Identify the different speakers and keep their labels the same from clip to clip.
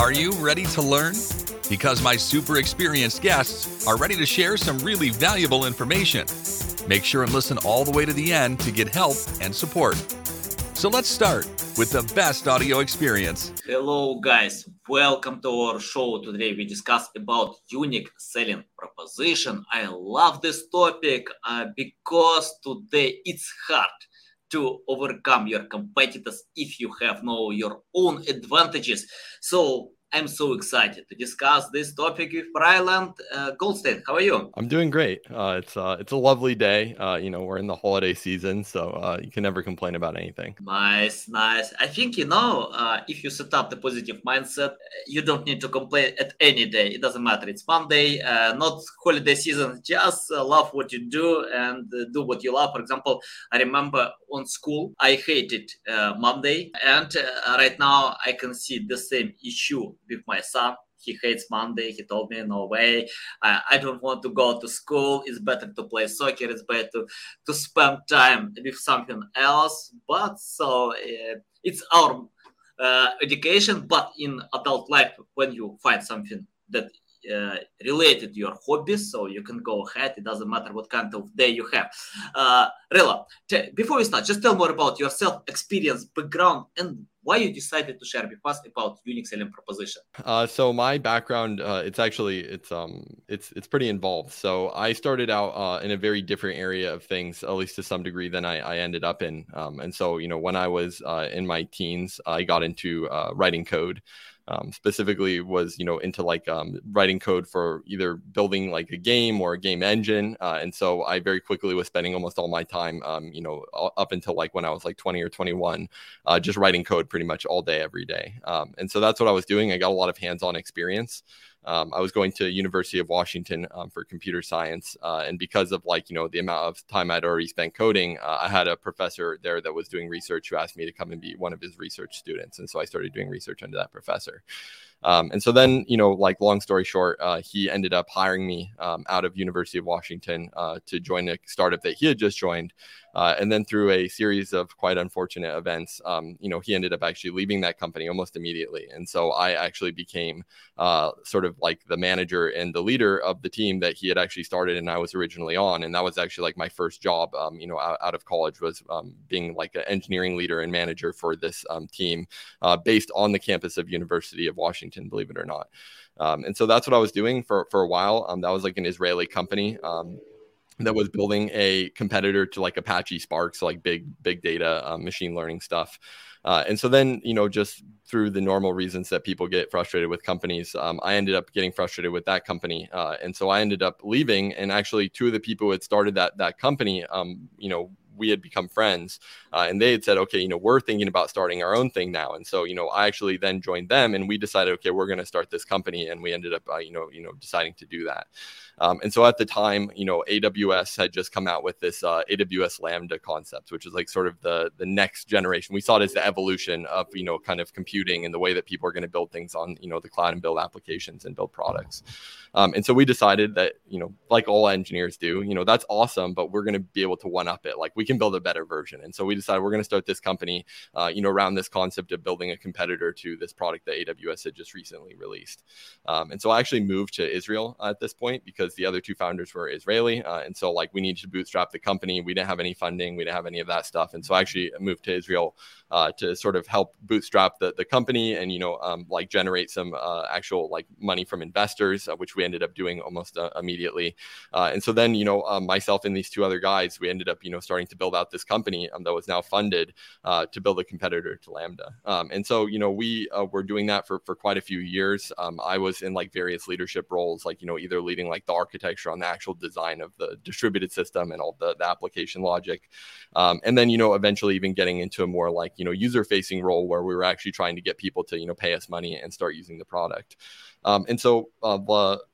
Speaker 1: Are you ready to learn? Because my super experienced guests are ready to share some really valuable information. Make sure and listen all the way to the end to get help and support. So let's start with the best audio experience.
Speaker 2: Hello guys, welcome to our show. Today we discuss about unique selling proposition. I love this topic uh, because today it's hard to overcome your competitors if you have no your own advantages. So I'm so excited to discuss this topic with Ryland uh, Goldstein. How are you?
Speaker 3: I'm doing great. Uh, it's uh, it's a lovely day. Uh, you know, we're in the holiday season, so uh, you can never complain about anything.
Speaker 2: Nice, nice. I think you know, uh, if you set up the positive mindset, you don't need to complain at any day. It doesn't matter. It's Monday, not holiday season. Just love what you do and do what you love. For example, I remember on school, I hated Monday, and right now I can see the same issue with my son. He hates Monday. He told me, no way. I, I don't want to go to school. It's better to play soccer. It's better to, to spend time with something else. But so uh, it's our uh, education. But in adult life, when you find something that uh, related to your hobbies, so you can go ahead. It doesn't matter what kind of day you have. Uh, t- before we start, just tell more about yourself, experience, background, and why you decided to share with us about unique selling proposition?
Speaker 3: Uh, so my background uh, it's actually it's um it's it's pretty involved. So i started out uh, in a very different area of things at least to some degree than i, I ended up in. Um, and so you know when i was uh, in my teens i got into uh, writing code um, specifically was you know into like um, writing code for either building like a game or a game engine uh, and so i very quickly was spending almost all my time um, you know up until like when i was like 20 or 21 uh, just writing code pretty much all day every day. Um, and so that's what i was doing. I got a lot of hands-on experience um, I was going to University of Washington um, for computer science, uh, and because of like you know the amount of time I'd already spent coding, uh, I had a professor there that was doing research who asked me to come and be one of his research students, and so I started doing research under that professor. Um, and so then, you know, like long story short, uh, he ended up hiring me um, out of University of Washington uh, to join a startup that he had just joined. Uh, and then through a series of quite unfortunate events, um, you know, he ended up actually leaving that company almost immediately. And so I actually became uh, sort of like the manager and the leader of the team that he had actually started and I was originally on. And that was actually like my first job, um, you know, out, out, of college was um, being like an engineering leader and manager for this um, team uh, based on the campus of University of Washington, believe it or not. Um, and so that's what I was doing for, for a while. Um, that was like an Israeli company that was building a competitor to like Apache Spark, so like big big data uh, machine learning stuff. Uh, and so then you know just through the normal reasons that people get frustrated with companies, um, I ended up getting frustrated with that company, uh, and so I ended up leaving. And actually, two of the people who had started that that company, um, you know, we had become friends uh, and they had said okay you know we're thinking about starting our own thing now and so you know i actually then joined them and we decided okay we're going to start this company and we ended up uh, you know you know deciding to do that um, and so at the time, you know, AWS had just come out with this uh, AWS Lambda concept, which is like sort of the the next generation. We saw it as the evolution of you know kind of computing and the way that people are going to build things on you know the cloud and build applications and build products. Um, and so we decided that you know like all engineers do, you know that's awesome, but we're going to be able to one up it. Like we can build a better version. And so we decided we're going to start this company, uh, you know, around this concept of building a competitor to this product that AWS had just recently released. Um, and so I actually moved to Israel at this point because the other two founders were Israeli. Uh, and so, like, we needed to bootstrap the company. We didn't have any funding, we didn't have any of that stuff. And so, I actually moved to Israel uh, to sort of help bootstrap the, the company and, you know, um, like generate some uh, actual like money from investors, uh, which we ended up doing almost uh, immediately. Uh, and so, then, you know, um, myself and these two other guys, we ended up, you know, starting to build out this company um, that was now funded to build a competitor to Lambda. Um, and so, you know, we were doing that for, for quite a few years. Um, I was in like various leadership roles, like, you know, either leading like the architecture on the actual design of the distributed system and all the, the application logic. Um, and then, you know, eventually even getting into a more like, you know, user facing role where we were actually trying to get people to, you know, pay us money and start using the product. Um, and so uh, the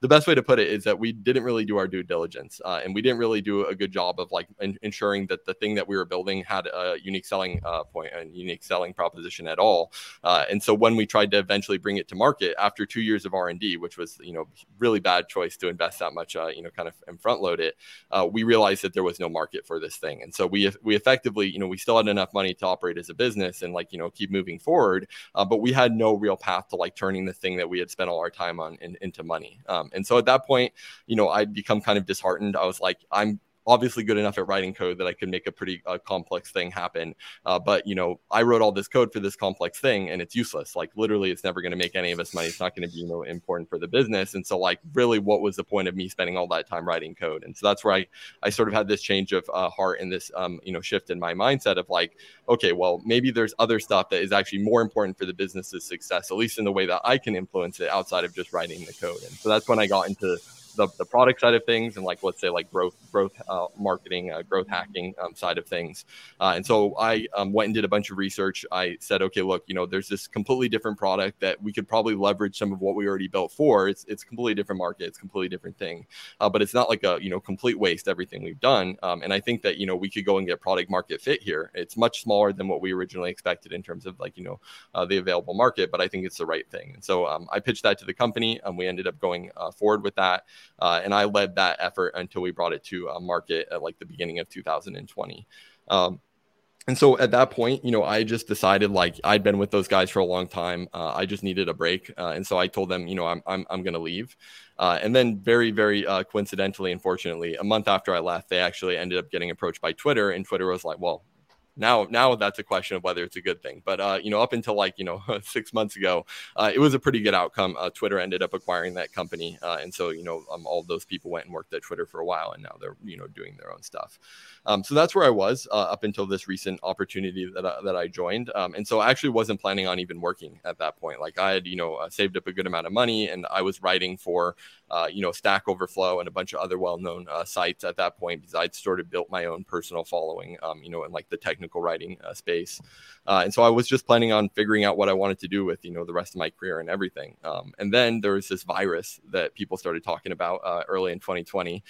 Speaker 3: the best way to put it is that we didn't really do our due diligence uh, and we didn't really do a good job of like in- ensuring that the thing that we were building had a unique selling uh, point and unique selling proposition at all uh, and so when we tried to eventually bring it to market after two years of r&d which was you know really bad choice to invest that much uh, you know kind of and front load it uh, we realized that there was no market for this thing and so we we effectively you know we still had enough money to operate as a business and like you know keep moving forward uh, but we had no real path to like turning the thing that we had spent all our time on in, into money um, Um, and so at that point, you know, I'd become kind of disheartened. I was like, I'm obviously good enough at writing code that I could make a pretty uh, complex thing happen. Uh, but you know, I wrote all this code for this complex thing, and it's useless. Like literally, it's never going to make any of us money. It's not going to be you know important for the business. And so, like, really, what was the point of me spending all that time writing code? And so that's where I I sort of had this change of uh, heart and this um, you know shift in my mindset of like, okay, well, maybe there's other stuff that is actually more important for the business's success, at least in the way that I can influence it outside of just writing the code. And so that's when I got into the, the product side of things and like let's say like growth growth uh, marketing uh, growth hacking um, side of things. Uh, and so i um, went and did a bunch of research. I said okay look you know there's this completely different product that we could probably leverage some of what we already built for. It's it's completely different market. It's completely different thing. Uh, but it's not like a you know complete waste everything we've done. Um, and i think that you know we could go and get product market fit here. It's much smaller than what we originally expected in terms of like you know uh, the available market but i think it's the right thing. And so um, i pitched that to the company. And we ended up going uh, forward with that uh, and I led that effort until we brought it to uh, market at like the beginning of 2020. Um, and so at that point, you know, I just decided like I'd been with those guys for a long time. Uh, I just needed a break, uh, and so I told them, you know, I'm I'm I'm going to leave. Uh, and then very very uh, coincidentally, unfortunately, a month after I left, they actually ended up getting approached by Twitter, and Twitter was like, well, now now that's a question of whether it's a good thing but uh, you know up until like you know six months ago uh, it was a pretty good outcome uh, twitter ended up acquiring that company uh, and so you know um, all those people went and worked at twitter for a while and now they're you know doing their own stuff um, so that's where I was uh, up until this recent opportunity that I, that I joined. Um, and so I actually wasn't planning on even working at that point. Like I had, you know, uh, saved up a good amount of money and I was writing for, you know, Stack Overflow and a bunch of other well-known sites at that point because I'd sort of built my own personal following, um, you know, in like the technical writing uh, space. Uh, and so I was just planning on figuring out what I wanted to do with, you know, the rest of my career and everything. Um, and then there was this virus that people started talking about early in 2020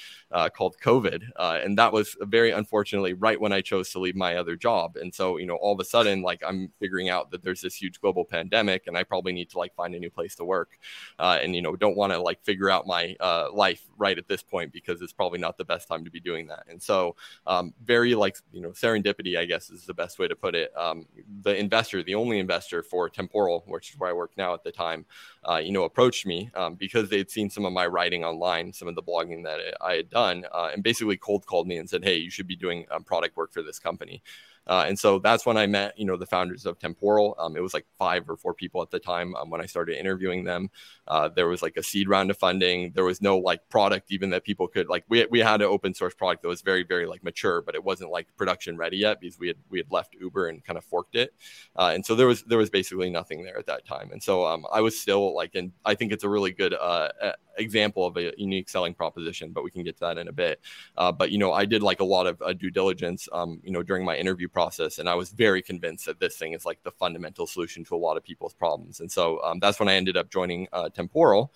Speaker 3: called COVID. and that was very unfortunately right when I chose to leave my other job. And so, you know, all of a sudden, like I'm figuring out that there's this huge global pandemic and I probably need to like find a new place to work. Uh, and, you know, don't want to like figure out my uh, life right at this point because it's probably not the best time to be doing that. And so, um, very like, you know, serendipity, I guess is the best way to put it. Um, the investor, the only investor for Temporal, which is where I work now at the time, uh, you know, approached me um, because they'd seen some of my writing online, some of the blogging that I had done, uh, and basically cold called me and said, "Hey, you should be doing um, product work for this company." Uh, and so that's when I met, you know, the founders of Temporal. Um, it was like five or four people at the time um, when I started interviewing them. Uh, there was like a seed round of funding. There was no like product even that people could like. We, we had an open source product that was very very like mature, but it wasn't like production ready yet because we had we had left Uber and kind of forked it. Uh, and so there was there was basically nothing there at that time. And so um, I was still like, and I think it's a really good uh, example of a unique selling proposition. But we can get to that in a bit. Uh, but you know, I did like a lot of uh, due diligence, um, you know, during my interview process. And I was very convinced that this thing is like the fundamental solution to a lot of people's problems. And so um, that's when I ended up joining uh, Temporal.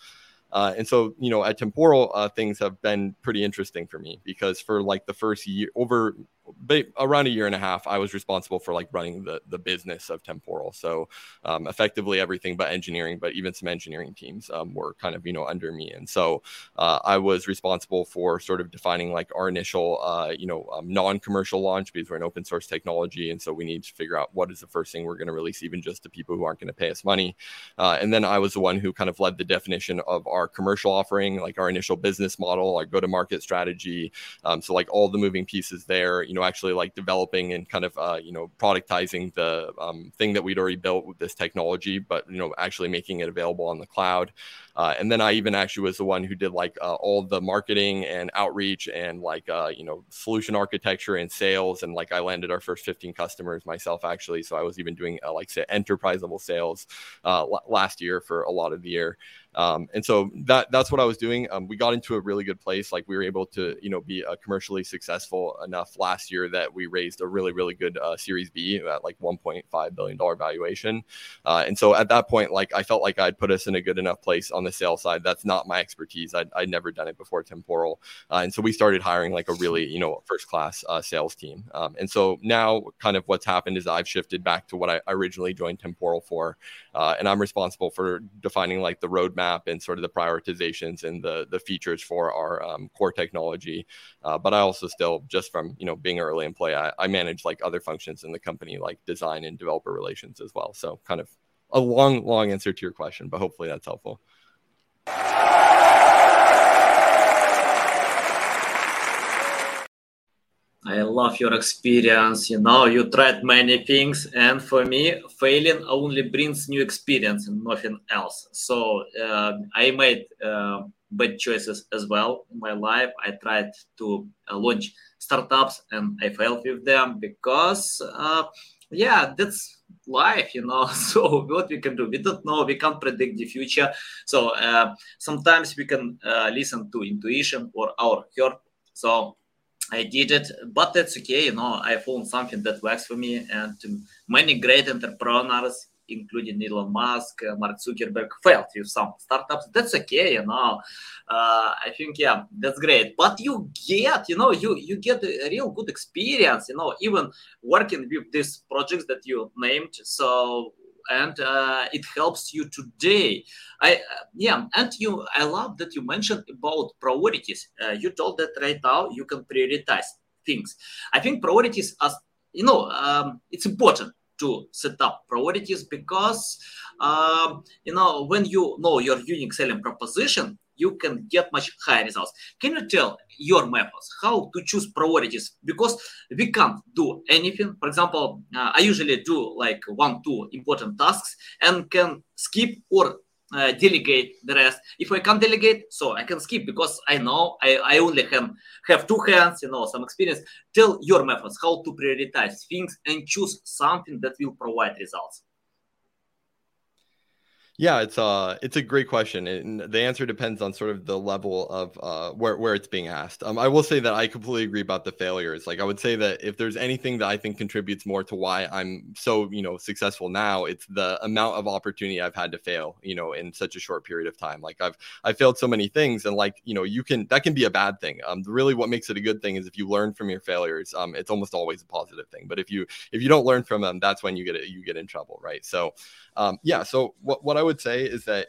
Speaker 3: Uh, and so, you know, at Temporal, uh, things have been pretty interesting for me because for like the first year, over around a year and a half, I was responsible for like running the the business of Temporal. So um, effectively everything but engineering, but even some engineering teams um, were kind of you know under me. And so uh, I was responsible for sort of defining like our initial uh, you know um, non-commercial launch because we're an open source technology, and so we need to figure out what is the first thing we're going to release, even just to people who aren't going to pay us money. Uh, and then I was the one who kind of led the definition of our commercial offering, like our initial business model, our go-to-market strategy. Um, so like all the moving pieces there, you know know, actually like developing and kind of, uh, you know, productizing the um, thing that we'd already built with this technology, but, you know, actually making it available on the cloud. Uh, and then I even actually was the one who did like uh, all the marketing and outreach and like, uh, you know, solution architecture and sales. And like I landed our first 15 customers myself, actually. So I was even doing uh, like say enterprise level sales uh, last year for a lot of the year. Um, and so that that's what I was doing. Um, we got into a really good place. Like we were able to, you know, be uh, commercially successful enough last year that we raised a really really good uh, Series B at like 1.5 billion dollar valuation, uh, and so at that point, like I felt like I'd put us in a good enough place on the sales side. That's not my expertise. I'd, I'd never done it before Temporal, uh, and so we started hiring like a really you know first class uh, sales team. Um, and so now, kind of what's happened is I've shifted back to what I originally joined Temporal for, uh, and I'm responsible for defining like the roadmap and sort of the prioritizations and the the features for our um, core technology. Uh, but I also still, just from you know being early in play, I, I manage like other functions in the company, like design and developer relations as well. So kind of a long, long answer to your question, but hopefully that's helpful.
Speaker 2: I love your experience. You know, you tried many things, and for me, failing only brings new experience and nothing else. So uh, I made uh, bad choices as well in my life. I tried to uh, launch startups, and I failed with them because, uh, yeah, that's life, you know. So what we can do? We don't know. We can't predict the future. So uh, sometimes we can uh, listen to intuition or our heart. So I did it, but that's okay. You know, I found something that works for me, and many great entrepreneurs, including Elon Musk, Mark Zuckerberg, failed with some startups. That's okay. You know, uh, I think yeah, that's great. But you get, you know, you you get a real good experience. You know, even working with these projects that you named. So and uh, it helps you today. I uh, yeah, and you I love that you mentioned about priorities. Uh, you told that right now you can prioritize things. I think priorities as you know um, it's important to set up priorities because um, you know when you know your unique selling proposition you can get much higher results. Can you tell your methods how to choose priorities? Because we can't do anything. For example, uh, I usually do like one, two important tasks and can skip or uh, delegate the rest. If I can't delegate, so I can skip because I know I, I only have, have two hands, you know, some experience. Tell your methods how to prioritize things and choose something that will provide results.
Speaker 3: Yeah, it's uh it's a great question, and the answer depends on sort of the level of uh where where it's being asked. Um, I will say that I completely agree about the failures. Like I would say that if there's anything that I think contributes more to why I'm so you know successful now, it's the amount of opportunity I've had to fail, you know, in such a short period of time. Like I've I failed so many things, and like you know you can that can be a bad thing. Um, really, what makes it a good thing is if you learn from your failures. Um, it's almost always a positive thing. But if you if you don't learn from them, that's when you get you get in trouble, right? So um, yeah. So what, what I would say is that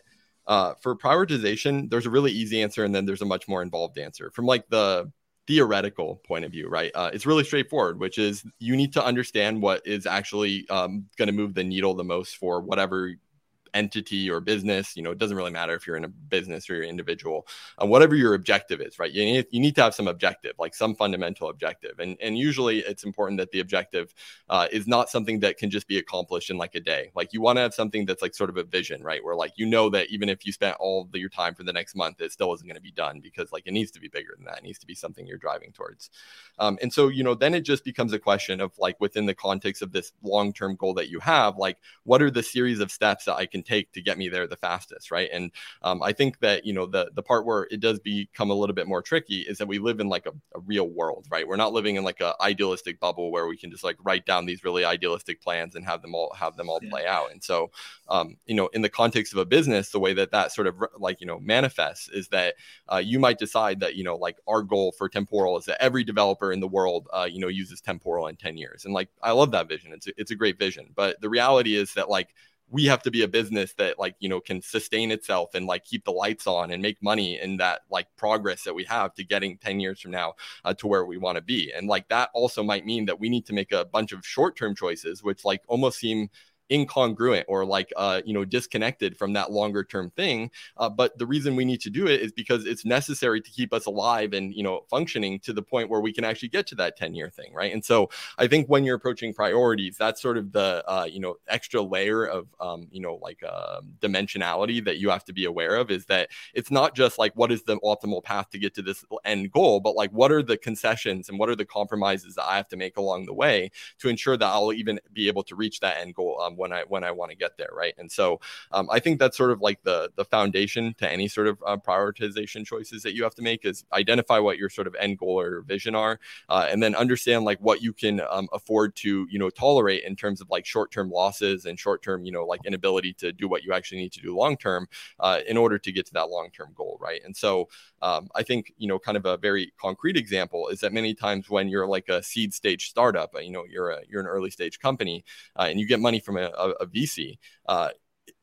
Speaker 3: uh, for prioritization, there's a really easy answer, and then there's a much more involved answer. From like the theoretical point of view, right? Uh, it's really straightforward, which is you need to understand what is actually um, going to move the needle the most for whatever entity or business you know it doesn't really matter if you're in a business or you're individual uh, whatever your objective is right? You need, you need to have some objective like some fundamental objective. And and usually it's important that the objective uh, is not something that can just be accomplished in like a day. Like you want to have something that's like sort of a vision right? Where like you know that even if you spent all your time for the next month it still isn't going to be done because like it needs to be bigger than that. It needs to be something you're driving towards. Um, and so you know then it just becomes a question of like within the context of this long-term goal that you have like what are the series of steps that i can can take to get me there the fastest, right? And um, I think that you know the the part where it does become a little bit more tricky is that we live in like a, a real world, right? We're not living in like a idealistic bubble where we can just like write down these really idealistic plans and have them all have them all yeah. play out. And so, um, you know, in the context of a business, the way that that sort of like you know manifests is that uh, you might decide that you know like our goal for temporal is that every developer in the world uh, you know uses temporal in 10 years and like i love that vision it's a, it's a great vision but the reality is that like we have to be a business that like you know can sustain itself and like keep the lights on and make money in that like progress that we have to getting 10 years from now uh, to where we want to be. And like that also might mean that we need to make a bunch of short-term choices which like almost seem incongruent or like uh, you know disconnected from that longer term thing uh, but the reason we need to do it is because it's necessary to keep us alive and you know functioning to the point where we can actually get to that 10 year thing right? And so i think when you're approaching priorities that's sort of the uh, you know extra layer of um, you know like uh, dimensionality that you have to be aware of is that it's not just like what is the optimal path to get to this end goal but like what are the concessions and what are the compromises that i have to make along the way to ensure that i'll even be able to reach that end goal um, when I when I want to get there, right? And so um, I think that's sort of like the the foundation to any sort of uh, prioritization choices that you have to make is identify what your sort of end goal or vision are, uh, and then understand like what you can um, afford to you know tolerate in terms of like short term losses and short term you know like inability to do what you actually need to do long term uh, in order to get to that long term goal, right? And so um, I think you know kind of a very concrete example is that many times when you're like a seed stage startup, uh, you know you're a you're an early stage company uh, and you get money from a, a, a VC. Uh,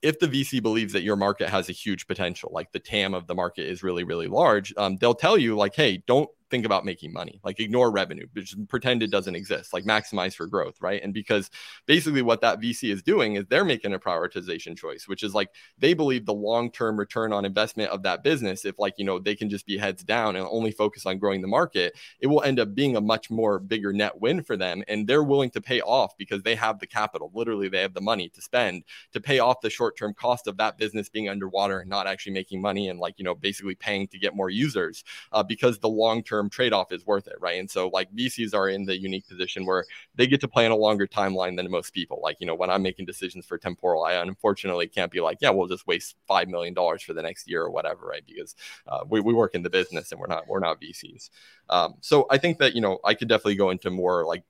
Speaker 3: if the VC believes that your market has a huge potential, like the TAM of the market is really, really large, um, they'll tell you, like, hey, don't think about making money. Like ignore revenue, just pretend it doesn't exist. Like maximize for growth, right? And because basically what that VC is doing is they're making a prioritization choice, which is like they believe the long-term return on investment of that business, if like you know they can just be heads down and only focus on growing the market, it will end up being a much more bigger net win for them, and they're willing to pay off because they have the capital. Literally, they have the money to spend to pay off the short-term cost of that business being underwater and not actually making money, and like you know basically paying to get more users uh, because the long-term trade off is worth it, right? And so like VCs are in the unique position where they get to play plan a longer timeline than most people. Like, you know, when I'm making decisions for temporal, I unfortunately can't be like, yeah, we'll just waste $5 million for the next year or whatever, right? Because uh, we, we work in the business and we're not, we're not VCs. Um, so I think that, you know, I could definitely go into more like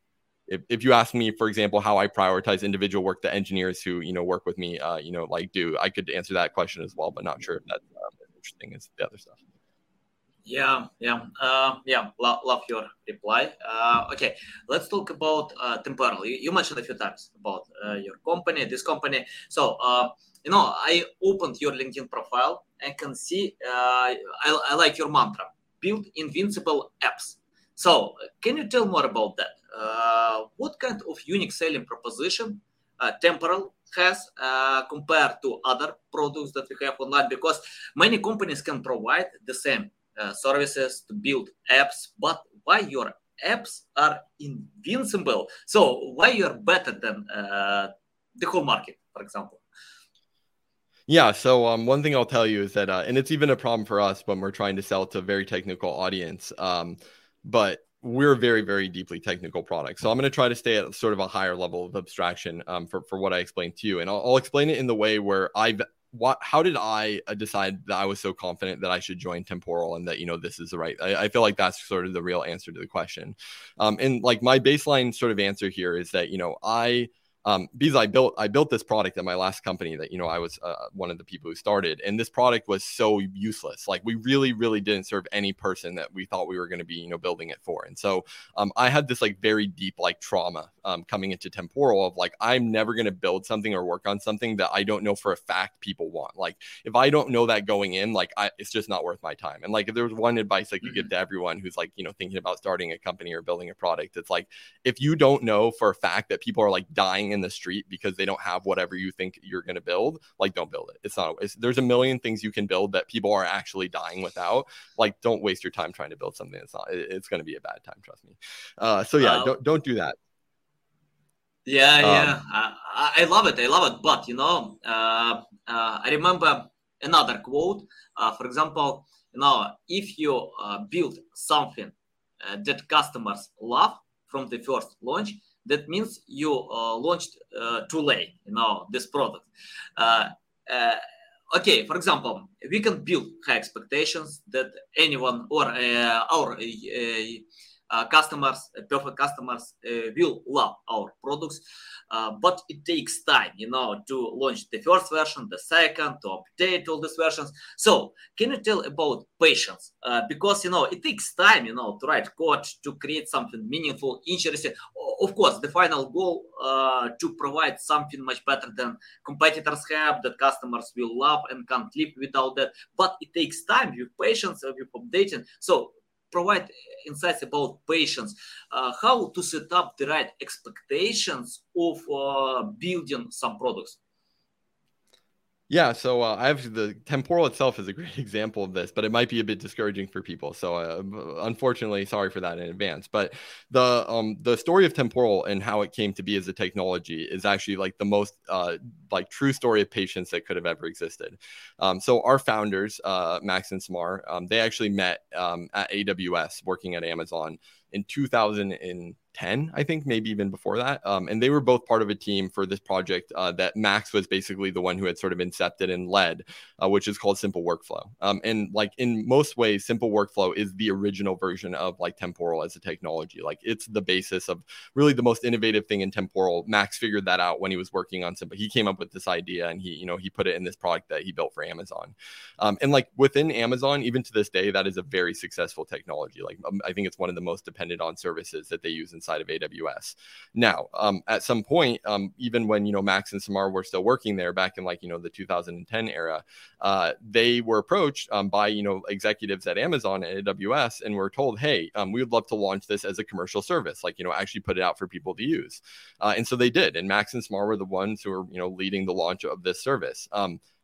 Speaker 3: if, if you ask me, for example, how I prioritize individual work, the engineers who you know work with me, uh, you know, like do, I could answer that question as well, but not sure if that's um, interesting as the other stuff.
Speaker 2: Yeah, yeah, uh, yeah. Lo- love your reply. Uh, okay, let's talk about uh, Temporal. You, you, mentioned a few times about uh, your company, this company. So, uh, you know, I opened your LinkedIn profile and can see uh, I, I like your mantra: build invincible apps. So, can you tell more about that? Uh, what kind of unique selling proposition uh, Temporal has uh, compared to other products that we have online? Because many companies can provide the same services to build apps, but why your apps are invincible? So why you're better than the whole market, for example?
Speaker 3: Yeah. So um, one thing I'll tell you is that, uh, and it's even a problem for us when we're trying to sell to a very technical audience. Um, but we're very, very deeply technical product. So I'm going to try to stay at sort of a higher level of abstraction um, for, for what I explained to you. And I'll, I'll, explain it in the way where I've what how did I uh, decide that I was so confident that I should join Temporal and that you know this is the right? I, I feel like that's sort of the real answer to the question. Um, and like my baseline sort of answer here is that you know I um, because I built I built this product at my last company that you know I was uh, one of the people who started, and this product was so useless. Like we really, really didn't serve any person that we thought we were going to be you know building it for. And so um, I had this like very deep like trauma um, coming into temporal of like I'm never going to build something or work on something that I don't know for a fact people want. Like if I don't know that going in, like I, it's just not worth my time. And like if there was one advice I could give mm-hmm. to everyone who's like you know thinking about starting a company or building a product, it's like if you don't know for a fact that people are like dying in the street because they don't have whatever you think you're going to build, like don't build it. It's not. It's, there's a million things you can build that people are actually dying without. Like don't waste your time trying to build something that's not. It, it's going to be a bad time. Trust me. Uh, so yeah, don't don't do that.
Speaker 2: Yeah, um, yeah, I, I, love it. I love it. But you know, uh, uh, I remember another quote. Uh, for example, you know, if you uh, build something uh, that customers love from the first launch, that means you uh, launched uh, too late you know this product. Uh, okay for example we can build high expectations that anyone or our uh, customers, uh, perfect customers uh, will love our products, but it takes time, you know, to launch the first version, the second, to update all these versions. So, can you tell about patience? because you know it takes time, you know, to write code to create something meaningful, interesting. Of course, the final goal to provide something much better than competitors have that customers will love and can't live without that. But it takes time with patience, with updating. So provide insights about patience, uh, how to set up the right expectations of uh, building some products.
Speaker 3: Yeah, so uh, I have the temporal itself is a great example of this, but it might be a bit discouraging for people. So, uh, unfortunately, sorry for that in advance. But the um the story of temporal and how it came to be as a technology is actually like the most uh like true story of patience that could have ever existed. Um, so our founders, uh, Max and Samar, um, they actually met um, at AWS working at Amazon in 2000 and 10, I think, maybe even before that. Um, and they were both part of a team for this project uh, that Max was basically the one who had sort of incepted and led, uh, which is called Simple Workflow. Um, and like in most ways, Simple Workflow is the original version of like temporal as a technology. Like it's the basis of really the most innovative thing in temporal. Max figured that out when he was working on Simple. He came up with this idea and he, you know, he put it in this product that he built for Amazon. Um, and like within Amazon, even to this day, that is a very successful technology. Like um, I think it's one of the most dependent on services that they use inside of AWS. Now, um, at some point, um, even when you know Max and Samar were still working there back in like you know the 2010 era, uh, they were approached um, by you know executives at Amazon and AWS and were told, hey, um, we would love to launch this as a commercial service, like you know actually put it out for people to use. Uh, and so they did, and Max and Samar were the ones who were you know leading the launch of this service.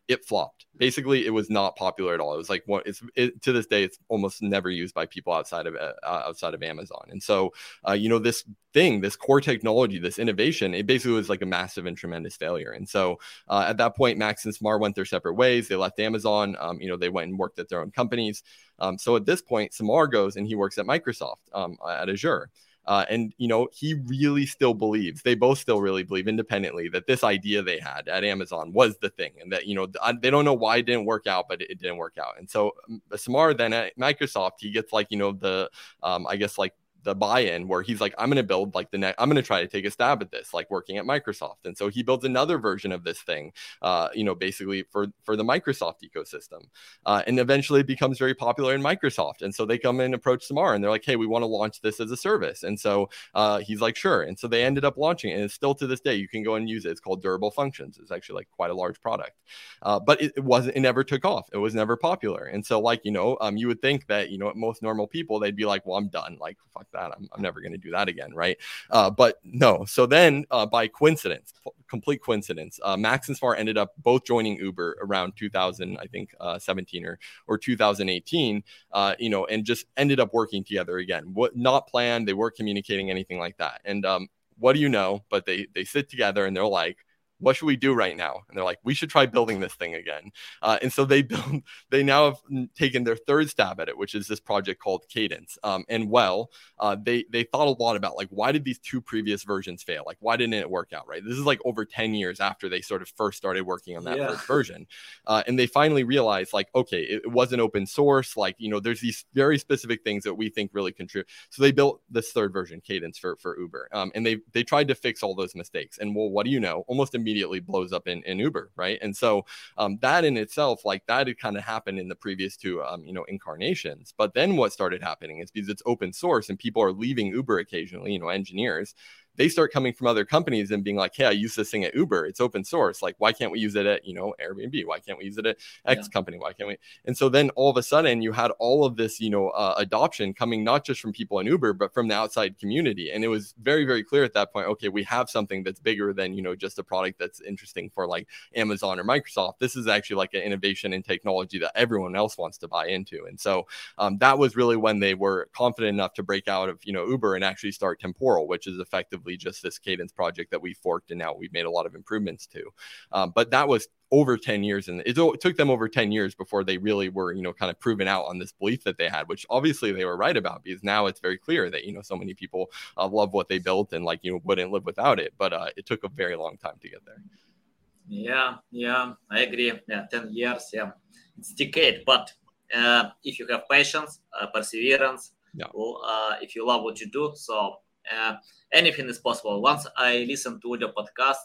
Speaker 3: It flopped. Basically, it was not popular at all. It was like what it's it, to this day, it's almost never used by people outside of uh, outside of Amazon. And so, uh, you know, this thing, this core technology, this innovation, it basically was like a massive and tremendous failure. And so, uh, at that point, Max and Samar went their separate ways. They left Amazon. Um, you know, they went and worked at their own companies. Um, so at this point, Samar goes and he works at Microsoft um, at Azure. Uh, and you know, he really still believes. They both still really believe independently that this idea they had at Amazon was the thing, and that you know they don't know why it didn't work out, but it, didn't work out. And so Samar then at Microsoft, he gets like you know the um, I guess like the buy-in where he's like i'm going to build like the next i'm going to try to take a stab at this like working at microsoft. And so he builds another version of this thing uh, you know basically for for the microsoft ecosystem uh, and eventually it becomes very popular in microsoft. And so they come and approach samar and they're like hey we want to launch this as a service. And so uh, he's like sure. And so they ended up launching it and it's still to this day you can go and use it. It's called durable functions. It's actually like quite a large product uh, but it, it, wasn't it never took off. It was never popular. And so like you know um, you would think that you know most normal people they'd be like well i'm done. Like fuck that. I'm, I'm never going to do that again, right? Uh, but no. So then, uh, by coincidence, complete coincidence, uh, Max and Samar ended up both joining Uber around 2000, I think, uh, 17 or or 2018. Uh, you know, and just ended up working together again. What not planned? They weren't communicating anything like that. And um, what do you know? But they they sit together and they're like what should we do right now? And they're like, we should try building this thing again. Uh, and so they build, they now have taken their third stab at it, which is this project called Cadence. Um, and well, uh, they they thought a lot about like why did these two previous versions fail? Like why didn't it work out right? This is like over ten years after they sort of first started working on that yeah. first version, uh, and they finally realized like okay, it, it, wasn't open source. Like you know, there's these very specific things that we think really contribute. So they built this third version, Cadence, for for Uber, um, and they they tried to fix all those mistakes. And well, what do you know? Almost immediately immediately blows up in, in Uber, right? And so um, that in itself, like that had kind of happened in the previous two, um, you know, incarnations. But then what started happening is because it's open source and people are leaving Uber occasionally, you know, engineers they start coming from other companies and being like, hey, I use this thing at Uber. It's open source. Like, why can't we use it at, you know, Airbnb? Why can't we use it at X yeah. company? Why can't we? And so then all of a sudden you had all of this, you know, uh, adoption coming not just from people in Uber, but from the outside community. And it was very, very clear at that point, okay, we have something that's bigger than, you know, just a product that's interesting for like Amazon or Microsoft. This is actually like an innovation in technology that everyone else wants to buy into. And so um, that was really when they were confident enough to break out of, you know, Uber and actually start Temporal, which is effectively just this cadence project that we forked and now we've made a lot of improvements to. Um, but that was over 10 years and it, took them over 10 years before they really were you know kind of proven out on this belief that they had which obviously they were right about because now it's very clear that you know so many people uh, love what they built and like you know wouldn't live without it but uh, it took a very long time to get there
Speaker 2: yeah yeah i agree yeah 10 years yeah it's decade but uh, if you have patience uh, perseverance yeah. well, uh, if you love what you do so anything is possible. Once I listened to audio podcast,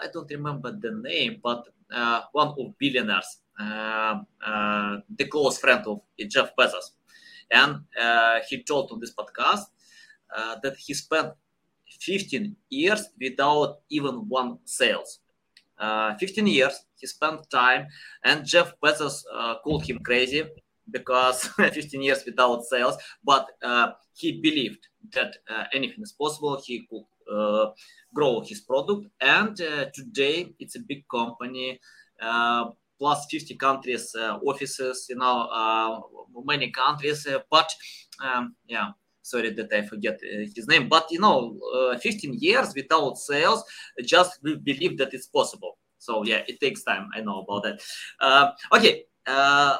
Speaker 2: I don't remember the name, but uh, one of billionaires, uh, uh, the close friend of Jeff Bezos, and uh, he told on this podcast uh, that he spent 15 years without even one sales. 15 years he spent time, and Jeff Bezos called him crazy because 15 years without sales, but he believed that uh, anything is possible. He could uh, grow his product, and uh, today it's a big company. plus 50 countries offices you know many countries but um, yeah sorry that I forget his name, but you know, uh, 15 years without sales, just believe that it's possible. So yeah, it takes time. I know about that. Uh, okay, uh,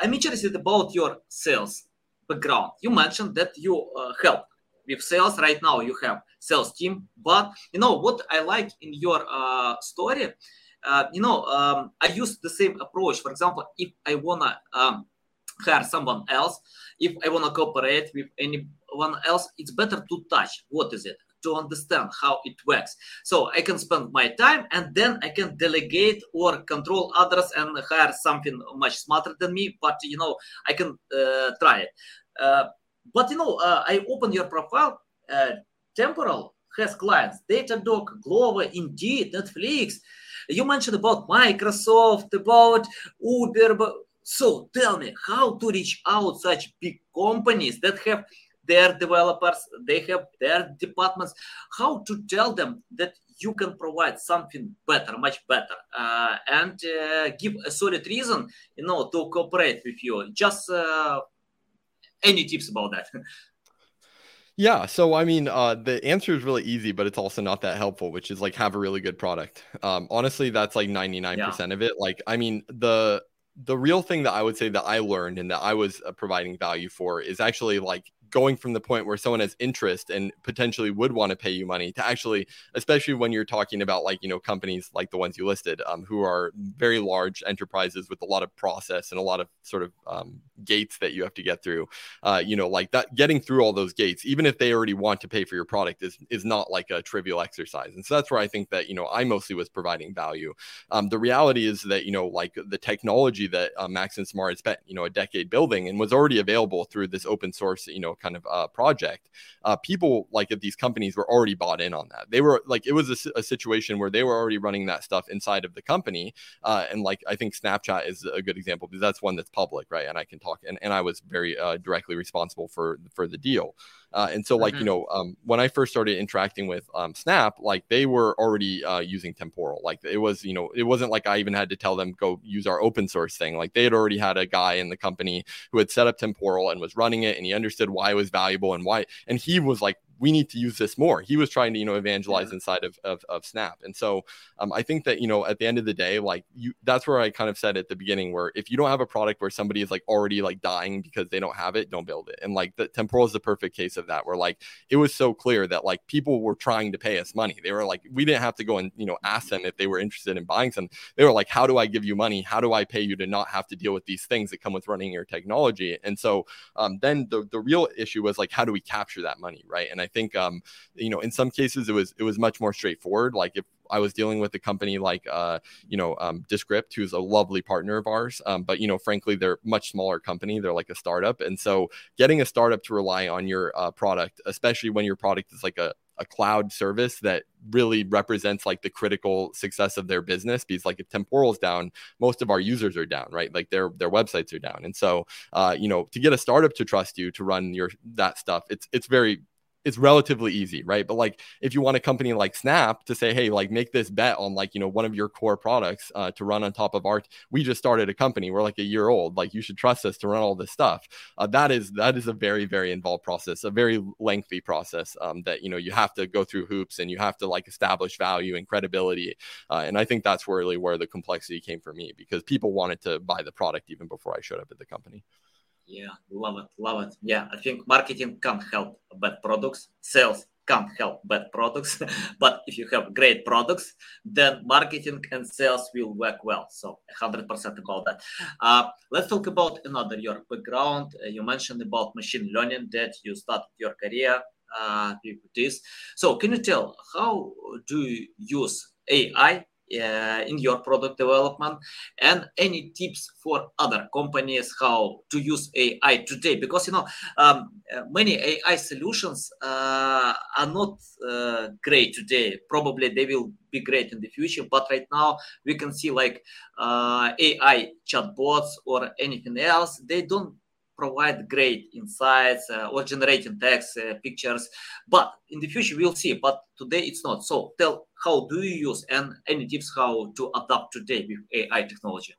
Speaker 2: I'm interested about your sales background. You mentioned that you uh, help with sales right now you have sales team but you know what i like in your uh, story uh, you know um, i use the same approach. For example if i wanna um, hire someone else if i wanna cooperate with anyone else it's better to touch. What is it to understand how it works so i can spend my time and then i can delegate or control others and hire something much smarter than me but you know i can uh, try it uh, but you know, uh, I open your profile. Uh, Temporal has clients: Datadog, Glovo, Indeed, Netflix. You mentioned about Microsoft, about Uber. So tell me, how to reach out such big companies that have their developers, they have their departments. How to tell them that you can provide something better, much better, uh, and uh, give a solid reason, you know, to cooperate with you. Just uh, any tips about that?
Speaker 3: Yeah, so I mean, uh, the answer is really easy, but it's also not that helpful, which is like have a really good product. Um, honestly, that's like 99% of it. Like, I mean, the the real thing that I would say that I learned and that I was uh, providing value for is actually like going from the point where someone has interest and potentially would want to pay you money to actually, especially when you're talking about like, you know, companies like the ones you listed, um, who are very large enterprises with a lot of process and a lot of sort of um, gates that you have to get through. Uh, you know, like that, getting through all those gates, even if they already want to pay for your product, is is not like a trivial exercise. And so that's where I think that you know I mostly was providing value. Um, the reality is that you know like the technology that uh, Max and Samar had spent you know a decade building and was already available through this open source you know kind of uh, project, uh, people like at these companies were already bought in on that. They were like, it was a, a situation where they were already running that stuff inside of the company. Uh, and like, I think Snapchat is a good example because that's one that's public, right? And I can talk, and, and I was very uh, directly responsible for for the deal. Uh, and so, like, mm-hmm. you know, um, when I first started interacting with um, Snap, like they were already uh, using Temporal. Like it was, you know, it wasn't like I even had to tell them go use our open source thing. Like they had already had a guy in the company who had set up Temporal and was running it, and he understood why it was valuable and why. And he was like we need to use this more. He was trying to, you know, evangelize yeah. inside of, of, of, Snap. And so um, I think that, you know, at the end of the day, like you, that's where I kind of said at the beginning, where if you don't have a product where somebody is like already like dying because they don't have it, don't build it. And like the temporal is the perfect case of that, where like it was so clear that like people were trying to pay us money. They were like, we didn't have to go and, you know, ask them if they were interested in buying some. They were like, how do I give you money? How do I pay you to not have to deal with these things that come with running your technology? And so um, then the, the real issue was like, how do we capture that money? Right. And I think, um, you know, in some cases it was it was much more straightforward. Like if I was dealing with a company like, uh, you know, um, Descript, who's a lovely partner of ours. Um, but, you know, frankly, they're much smaller company. They're like a startup. And so getting a startup to rely on your uh, product, especially when your product is like a, a cloud service that really represents like the critical success of their business because like if temporal's down most of our users are down right like their their websites are down and so uh, you know to get a startup to trust you to run your that stuff it's it's very it's relatively easy, right? But like if you want a company like Snap to say, hey, like make this bet on like, you know, one of your core products uh, to run on top of our, we just started a company. We're like a year old. Like you should trust us to run all this stuff. Uh, that is, that is a very, very involved process, a very lengthy process um, that, you know, you have to go through hoops and you have to like establish value and credibility. Uh, and I think that's really where the complexity came for me because people wanted to buy the product even before I showed up at the company.
Speaker 2: Yeah, love it, love it. Yeah, I think marketing can't help bad products. Sales can't help bad products. but if you have great products, then marketing and sales will work well. So 100% about that. Uh, let's talk about another your background. Uh, you mentioned about machine learning that you started your career uh, with this. So can you tell how do you use AI in your product development and any tips for other companies how to use ai today? Because you know um, uh, many ai solutions uh, are not uh, great today. Probably they will be great in the future but right now we can see like uh, ai chatbots or anything else they don't provide great insights uh, or generating text, uh, pictures. But in the future, we'll see. But today, it's not. So tell how do you use and any tips how to adapt today with AI technology?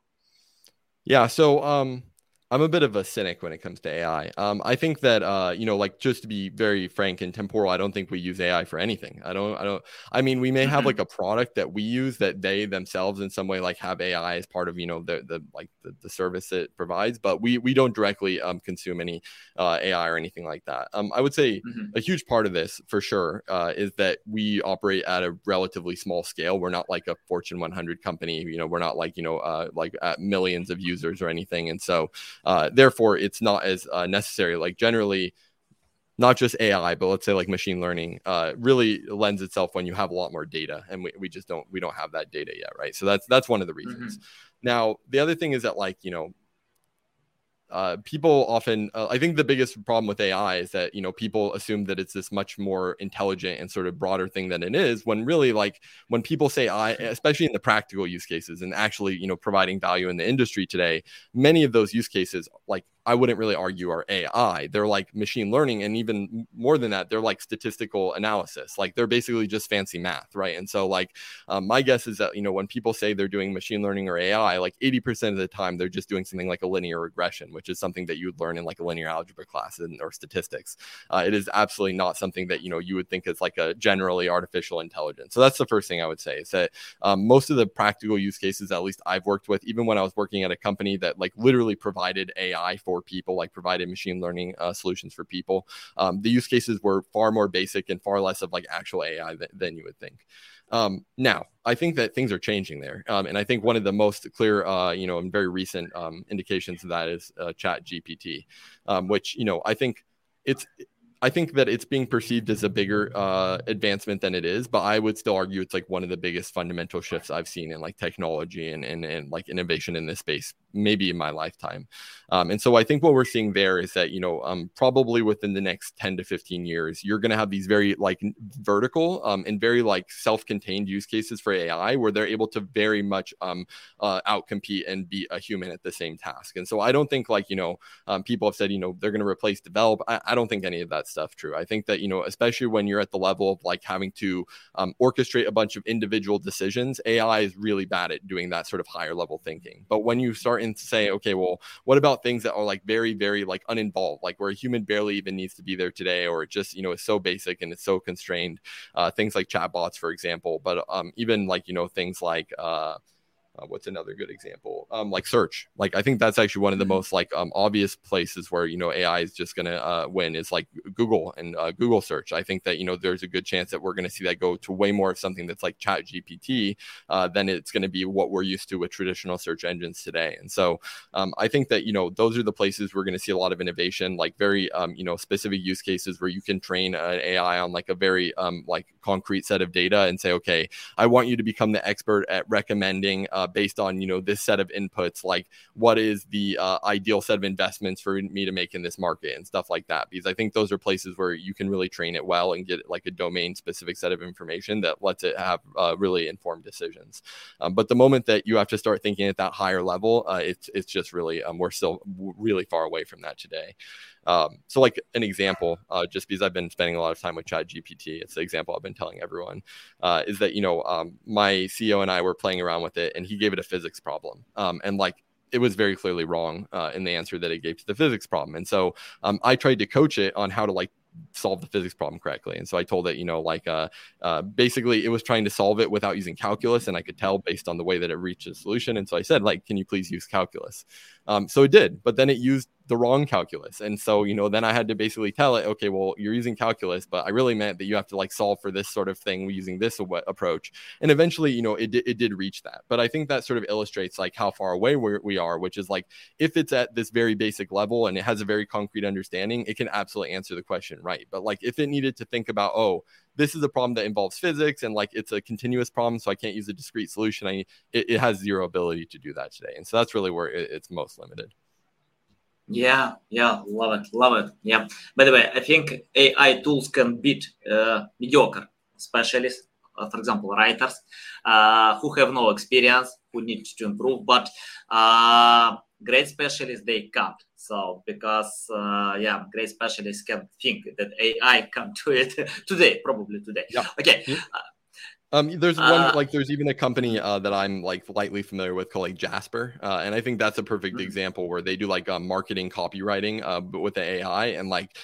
Speaker 3: Yeah. So um, I'm a bit of a cynic when it comes to AI. Um, I think that uh, you know, like just to be very frank and temporal, I don't think we use AI for anything. I don't. I don't. I mean, we may have mm-hmm. like a product that we use that they themselves in some way like have AI as part of you know the the like the, the service it provides, but we we don't directly um, consume any uh, AI or anything like that. Um, I would say mm-hmm. a huge part of this for sure uh, is that we operate at a relatively small scale. We're not like a Fortune 100 company. You know, we're not like you know uh, like millions of users or anything, and so. Uh, therefore, it's not as uh, necessary. Like generally, not just AI, but let's say like machine learning, uh, really lends itself when you have a lot more data, and we, we just don't we don't have that data yet, right? So that's that's one of the reasons. Mm-hmm. Now, the other thing is that like you know uh, people often uh, i think the biggest problem with ai is that you know people assume that it's this much more intelligent and sort of broader thing than it is when really like when people say i especially in the practical use cases and actually you know providing value in the industry today many of those use cases like I wouldn't really argue are AI. They're like machine learning, and even more than that, they're like statistical analysis. Like they're basically just fancy math, right? And so, like, um, my guess is that you know when people say they're doing machine learning or AI, like 80% of the time they're just doing something like a linear regression, which is something that you would learn in like a linear algebra class or statistics. Uh, it is absolutely not something that you know you would think is like a generally artificial intelligence. So that's the first thing I would say is that um, most of the practical use cases, at least I've worked with, even when I was working at a company that like literally provided AI for for people, like provided machine learning uh, solutions for people. Um, the use cases were far more basic and far less of like actual AI th- than you would think. Um, now, I think that things are changing there, um, and I think one of the most clear, uh, you know, and very recent um, indications of that is uh, Chat GPT, um, which you know I think it's I think that it's being perceived as a bigger uh, advancement than it is, but I would still argue it's like one of the biggest fundamental shifts I've seen in like technology and and, and like innovation in this space, maybe in my lifetime. Um, and so I think what we're seeing there is that you know um, probably within the next ten to fifteen years, you're going to have these very like vertical um, and very like self-contained use cases for AI where they're able to very much um, uh, outcompete and be a human at the same task. And so I don't think like you know um, people have said you know they're going to replace develop. I, I don't think any of that that stuff true. I think that, you know, especially when you're at the level of like having to um, orchestrate a bunch of individual decisions, AI is really bad at doing that sort of higher level thinking. But when you start to say, okay, well, what about things that are like very, very like uninvolved, like where a human barely even needs to be there today, or just, you know, is so basic and it's so constrained, uh, things like chatbots, for example, but um, even like, you know, things like, uh, uh, what's another good example? Um, like search. Like I think that's actually one of the mm-hmm. most like um, obvious places where you know AI is just going to uh, win is like Google and uh, Google search. I think that you know there's a good chance that we're going to see that go to way more of something that's like Chat GPT uh, than it's going to be what we're used to with traditional search engines today. And so um, I think that you know those are the places we're going to see a lot of innovation, like very um, you know specific use cases where you can train an AI on like a very um, like concrete set of data and say, okay, I want you to become the expert at recommending. Uh, uh, based on you know this set of inputs like what is the uh, ideal set of investments for me to make in this market and stuff like that. Because i think those are places where you can really train it well and get like a domain specific set of information that lets it have uh, really informed decisions. Um, but the moment that you have to start thinking at that higher level uh, it's it's just really um, we're still really far away from that today. Um, so, like an example, uh, just because I've been spending a lot of time with Chat GPT, it's the example I've been telling everyone, uh, is that you know um, my CEO and I were playing around with it, and he gave it a physics problem, um, and like it was very clearly wrong uh, in the answer that it gave to the physics problem, and so um, I tried to coach it on how to like solve the physics problem correctly. And so I told it, you know, like uh, uh, basically it was trying to solve it without using calculus, and I could tell based on the way that it reached a solution. And so I said, like, can you please use calculus? Um, so it did, but then it used the wrong calculus. And so, you know, then I had to basically tell it, okay, well, you're using calculus, but I really meant that you have to like solve for this sort of thing using this approach. And eventually, you know, it, it did reach that. But I think that sort of illustrates like how far away we are, which is like if it's at this very basic level and it has a very concrete understanding, it can absolutely answer the question right. But like if it needed to think about, oh, this is a problem that involves physics and like it's a continuous problem so i can't use a discrete solution i it, it has zero ability to do that today and so that's really where it, it's most limited
Speaker 2: yeah, yeah, love it, love it. Yeah. By the way, I think AI tools can beat uh, mediocre specialists, uh, for example, writers uh, who have no experience, who need to improve, but uh, great specialists they can't. So because uh, yeah, great specialists can think that AI can do it today, probably today. Yeah. Okay.
Speaker 3: Yeah. Um, there's one uh, like there's even a company uh, that I'm like lightly familiar with called like Jasper, uh, and I think that's a perfect mm-hmm. example where they do like uh, marketing copywriting, uh, but with the AI, and like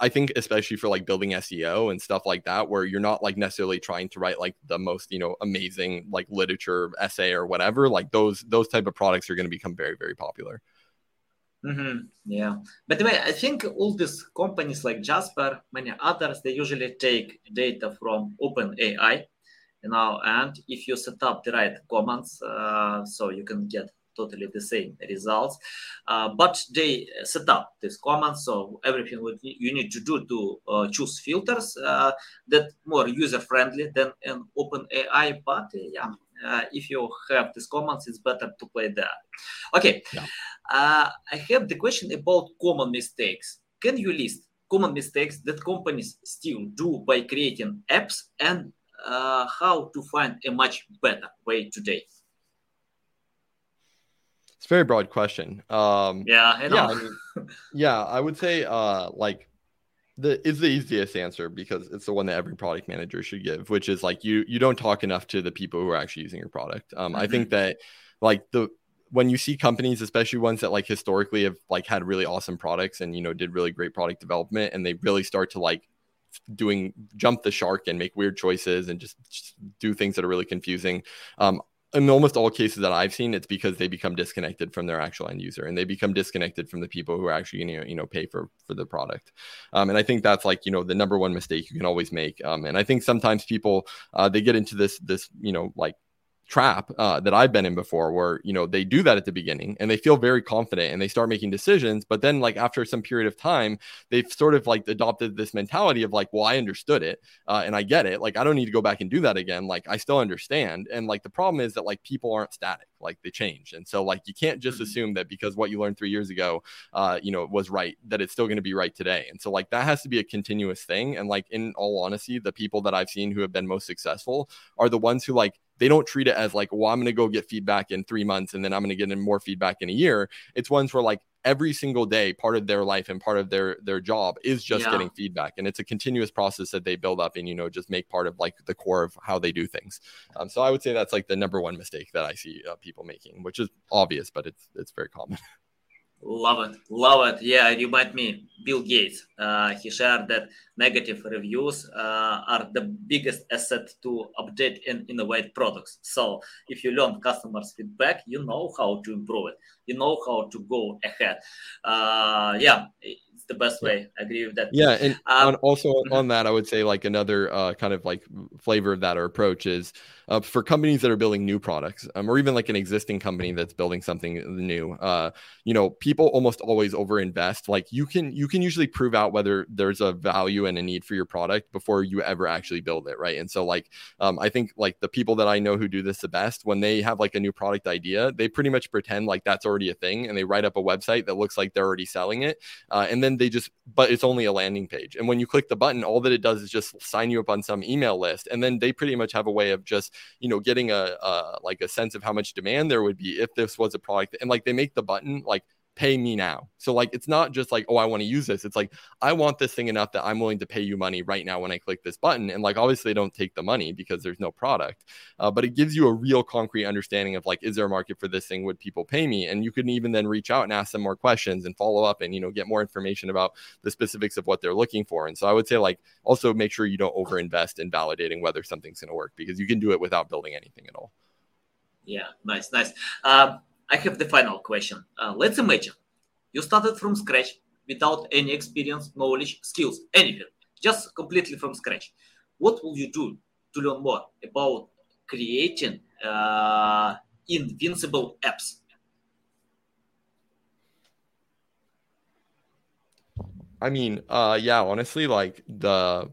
Speaker 3: I think especially for like building SEO and stuff like that, where you're not like necessarily trying to write like the most you know amazing like literature essay or whatever. Like those those type of products are going to become very very popular.
Speaker 2: Mm-hmm. Yeah. By the way, I think all these companies like Jasper, many others, they usually take data from OpenAI, you know, and if you set up the right commands, uh, so you can get totally the same results. Uh, but they set up this command, so everything you need to do to uh, choose filters uh, that more user friendly than an OpenAI. But uh, yeah, uh, if you have these commands, it's better to play there. Okay, yeah. Uh, I have the question about common mistakes. Can you list common mistakes that companies still do by creating apps and how to find a much better way today?
Speaker 3: It's a very broad question. Um,
Speaker 2: yeah, I
Speaker 3: yeah, I mean, yeah. I would say uh, like the is the easiest answer because it's the one that every product manager should give, which is like you you don't talk enough to the people who are actually using your product. Um, mm-hmm. I think that like the when you see companies, especially ones that like historically have like had really awesome products and you know did really great product development, and they really start to like doing jump the shark and make weird choices and just, just do things that are really confusing. Um, in almost all cases that I've seen, it's because they become disconnected from their actual end user and they become disconnected from the people who are actually you know, you know pay for for the product. Um, and I think that's like you know the number one mistake you can always make. Um, and I think sometimes people uh, they get into this this you know like trap uh, that I've been in before where, you know, they do that at the beginning and they feel very confident and they start making decisions. But then, like, after some period of time, they've sort of like adopted this mentality of like, well, I understood it uh, and I get it. Like, I don't need to go back and do that again. Like, I still understand. And like, the problem is that like people aren't static, like, they change. And so, like, you can't just mm-hmm. assume that because what you learned three years ago, uh, you know, was right, that it's still going to be right today. And so, like, that has to be a continuous thing. And like, in all honesty, the people that I've seen who have been most successful are the ones who like, they don't treat it as like, well, I'm going to go get feedback in three months and then I'm going to get in more feedback in a year. It's ones where like every single day, part of their life and part of their their job is just yeah. getting feedback, and it's a continuous process that they build up and you know just make part of like the core of how they do things. Um, so I would say that's like the number one mistake that I see uh, people making, which is obvious, but it's it's very common.
Speaker 2: Love it, love it. Yeah, you remind me, Bill Gates. Uh, he shared that negative reviews uh, are the biggest asset to update and innovate products. So if you learn customers' feedback, you know how to improve it. You know how to go ahead. Uh, yeah, it's the best way. I agree with that.
Speaker 3: Yeah, and um, on, also mm-hmm. on that, I would say like another uh, kind of like flavor of that or approach is uh, for companies that are building new products um, or even like an existing company that's building something new uh, you know people almost always overinvest. Like you can you can usually prove out whether there's a value and a need for your product before you ever actually build it right? And so like um, i think like the people that i know who do this the best when they have like a new product idea they pretty much pretend like that's already a thing and they write up a website that looks like they're already selling it uh, and then they just but it's only a landing page. And when you click the button all that it does is just sign you up on some email list and then they pretty much have a way of just you know getting a, a like a sense of how much demand there would be if this was a product and like they make the button like pay me now. So like it's not just like, oh, I want to use this. It's like I want this thing enough that I'm willing to pay you money right now when I click this button. And like obviously don't take the money because there's no product. Uh, but it gives you a real concrete understanding of like, is there a market for this thing? Would people pay me? And you can even then reach out and ask them more questions and follow up and you know get more information about the specifics of what they're looking for. And so I would say like also make sure you don't overinvest in validating whether something's going to work because you can do it without building anything at all.
Speaker 2: Yeah, nice, nice. Um, I have the final question. Uh, let's imagine you started from scratch without any experience, knowledge, skills, anything, just completely from scratch. What will you do to learn more about creating uh, invincible apps?
Speaker 3: I mean, uh, yeah, honestly, like the.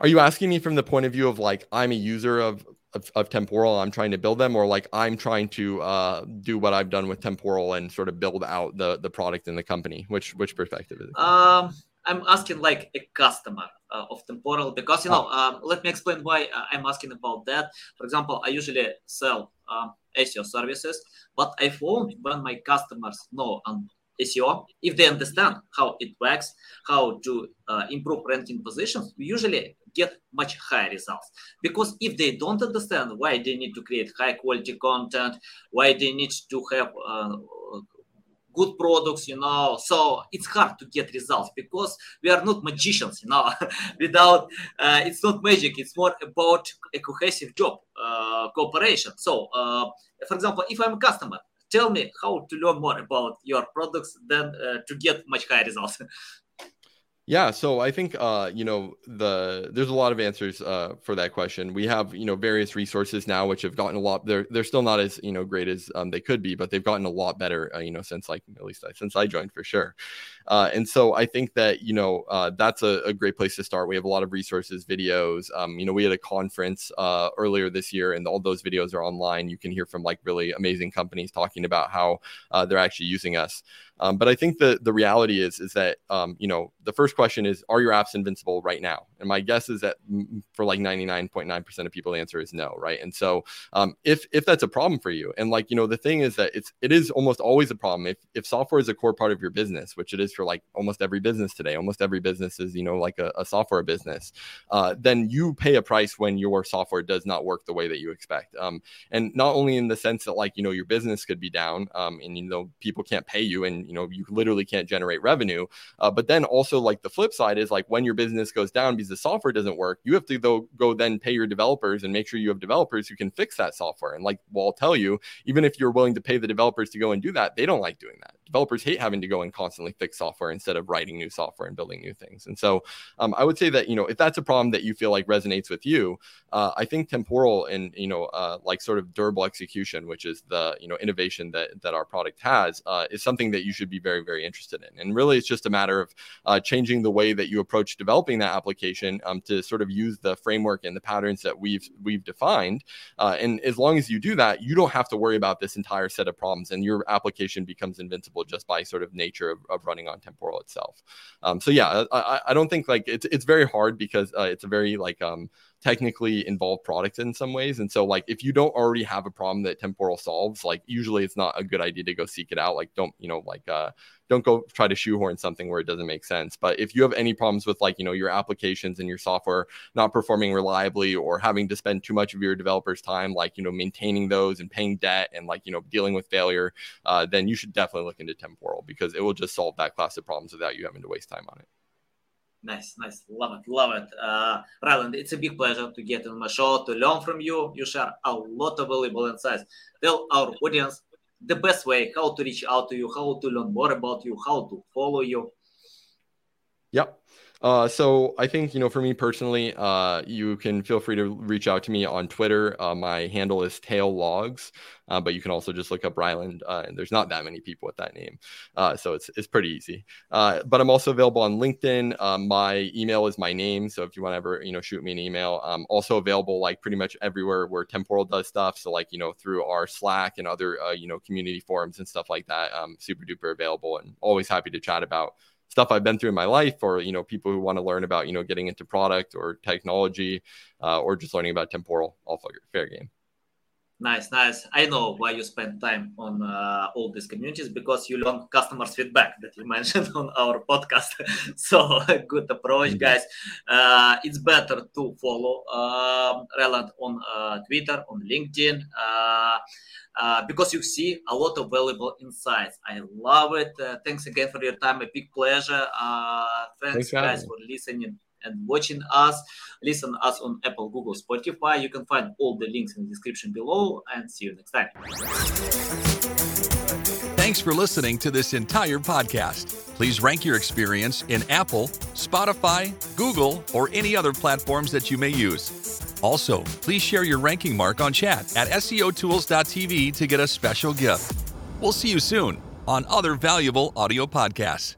Speaker 3: Are you asking me from the point of view of like I'm a user of of, of, temporal i'm trying to build them or like i'm trying to uh, do what i've done with temporal and sort of build out the the product in the company. Which which perspective is it?
Speaker 2: Um i'm asking like a customer uh, of temporal because you know oh. um, let me explain why uh, i'm asking about that. For example i usually sell um, seo services but i found when my customers know and SEO, if they understand how it works, how to uh, improve ranking positions, we usually get much higher results. Because if they don't understand why they need to create high quality content, why they need to have uh, good products, you know. So it's hard to get results because we are not magicians, you know. Without uh, it's not magic. It's more about a cohesive job uh, cooperation. So, uh, for example, if I'm a customer, tell me how to learn more about your products than uh, to get much higher results.
Speaker 3: Yeah, so I think uh, you know the there's a lot of answers uh, for that question. We have you know various resources now which have gotten a lot. They're they're still not as you know great as um, they could be, but they've gotten a lot better. Uh, you know since like at least I, since I joined for sure. Uh, and so I think that you know uh, that's a, a, great place to start. We have a lot of resources, videos. Um, you know we had a conference uh, earlier this year, and all those videos are online. You can hear from like really amazing companies talking about how they're actually using us. Um, but I think the the reality is is that um, you know the first question is are your apps invincible right now? And my guess is that for like 99.9% of people, the answer is no, right? And so um, if if that's a problem for you, and like you know the thing is that it's it is almost always a problem if if software is a core part of your business, which it is for like almost every business today. Almost every business is you know like a, a software business. Uh, then you pay a price when your software does not work the way that you expect. Um, and not only in the sense that like you know your business could be down, um, and you know people can't pay you, and you know you literally can't generate revenue. Uh, but then also like the flip side is like when your business goes down because the software doesn't work, you have to go go then pay your developers and make sure you have developers who can fix that software. And like well, I'll tell you, even if you're willing to pay the developers to go and do that, they don't like doing that. Developers hate having to go and constantly fix software instead of writing new software and building new things. And so um, I would say that you know if that's a problem that you feel like resonates with you, uh, I think temporal and you know uh, like sort of durable execution, which is the you know innovation that that our product has, uh, is something that you should be very, very interested in. And really, it's just a matter of uh, changing the way that you approach developing that application um, to sort of use the framework and the patterns that we've we've defined. Uh, and as long as you do that, you don't have to worry about this entire set of problems, and your application becomes invincible just by sort of nature of, of running on temporal itself. Um, so yeah, I, I, don't think like it's it's very hard because uh, it's a very like um, technically involved product in some ways. And so, like, if you don't already have a problem that temporal solves, like, usually it's not a good idea to go seek it out. Like, don't, you know, like, uh, don't go try to shoehorn something where it doesn't make sense. But if you have any problems with, like, you know, your applications and your software not performing reliably or having to spend too much of your developers' time, like, you know, maintaining those and paying debt and, like, you know, dealing with failure, uh, then you should definitely look into temporal because it will just solve that class of problems without you having to waste time on it.
Speaker 2: Nice, nice. Love it, love it. Uh, Ryland, it's a big pleasure to get on my show, to learn from you. You share a lot of valuable insights. Tell our audience the best way how to reach out to you, how to learn more about you, how to follow you.
Speaker 3: Yep. Uh, so I think you know, for me personally, uh, you can feel free to reach out to me on Twitter. Uh, my handle is Tail Logs, uh, but you can also just look up Ryland. Uh, and there's not that many people with that name, uh, so it's it's pretty easy. but I'm also available on LinkedIn. my email is my name, so if you want to ever you know shoot me an email, I'm also available like pretty much everywhere where Temporal does stuff. So like you know through our Slack and other you know community forums and stuff like that. I'm super duper available and always happy to chat about stuff I've been through in my life, or you know, people who want to learn about you know getting into product or technology, uh, or just learning about temporal, all fair game.
Speaker 2: Nice, nice. I know why you spend time on uh, all these communities because you learn customers' feedback that you mentioned on our podcast. so good approach, mm-hmm. guys. Uh, it's better to follow uh, on uh, Twitter, on LinkedIn, uh, uh, because you see a lot of valuable insights. I love it. Uh, thanks again for your time. A big pleasure. thanks, thanks guys, for listening and watching us. Listen us on Apple, Google, Spotify. You can find all the links in the description below and see you next time.
Speaker 1: Thanks for listening to this entire podcast. Please rank your experience in Apple, Spotify, Google, or any other platforms that you may use. Also, please share your ranking mark on chat at SEOtools.tv to get a special gift. We'll see you soon on other valuable audio podcasts.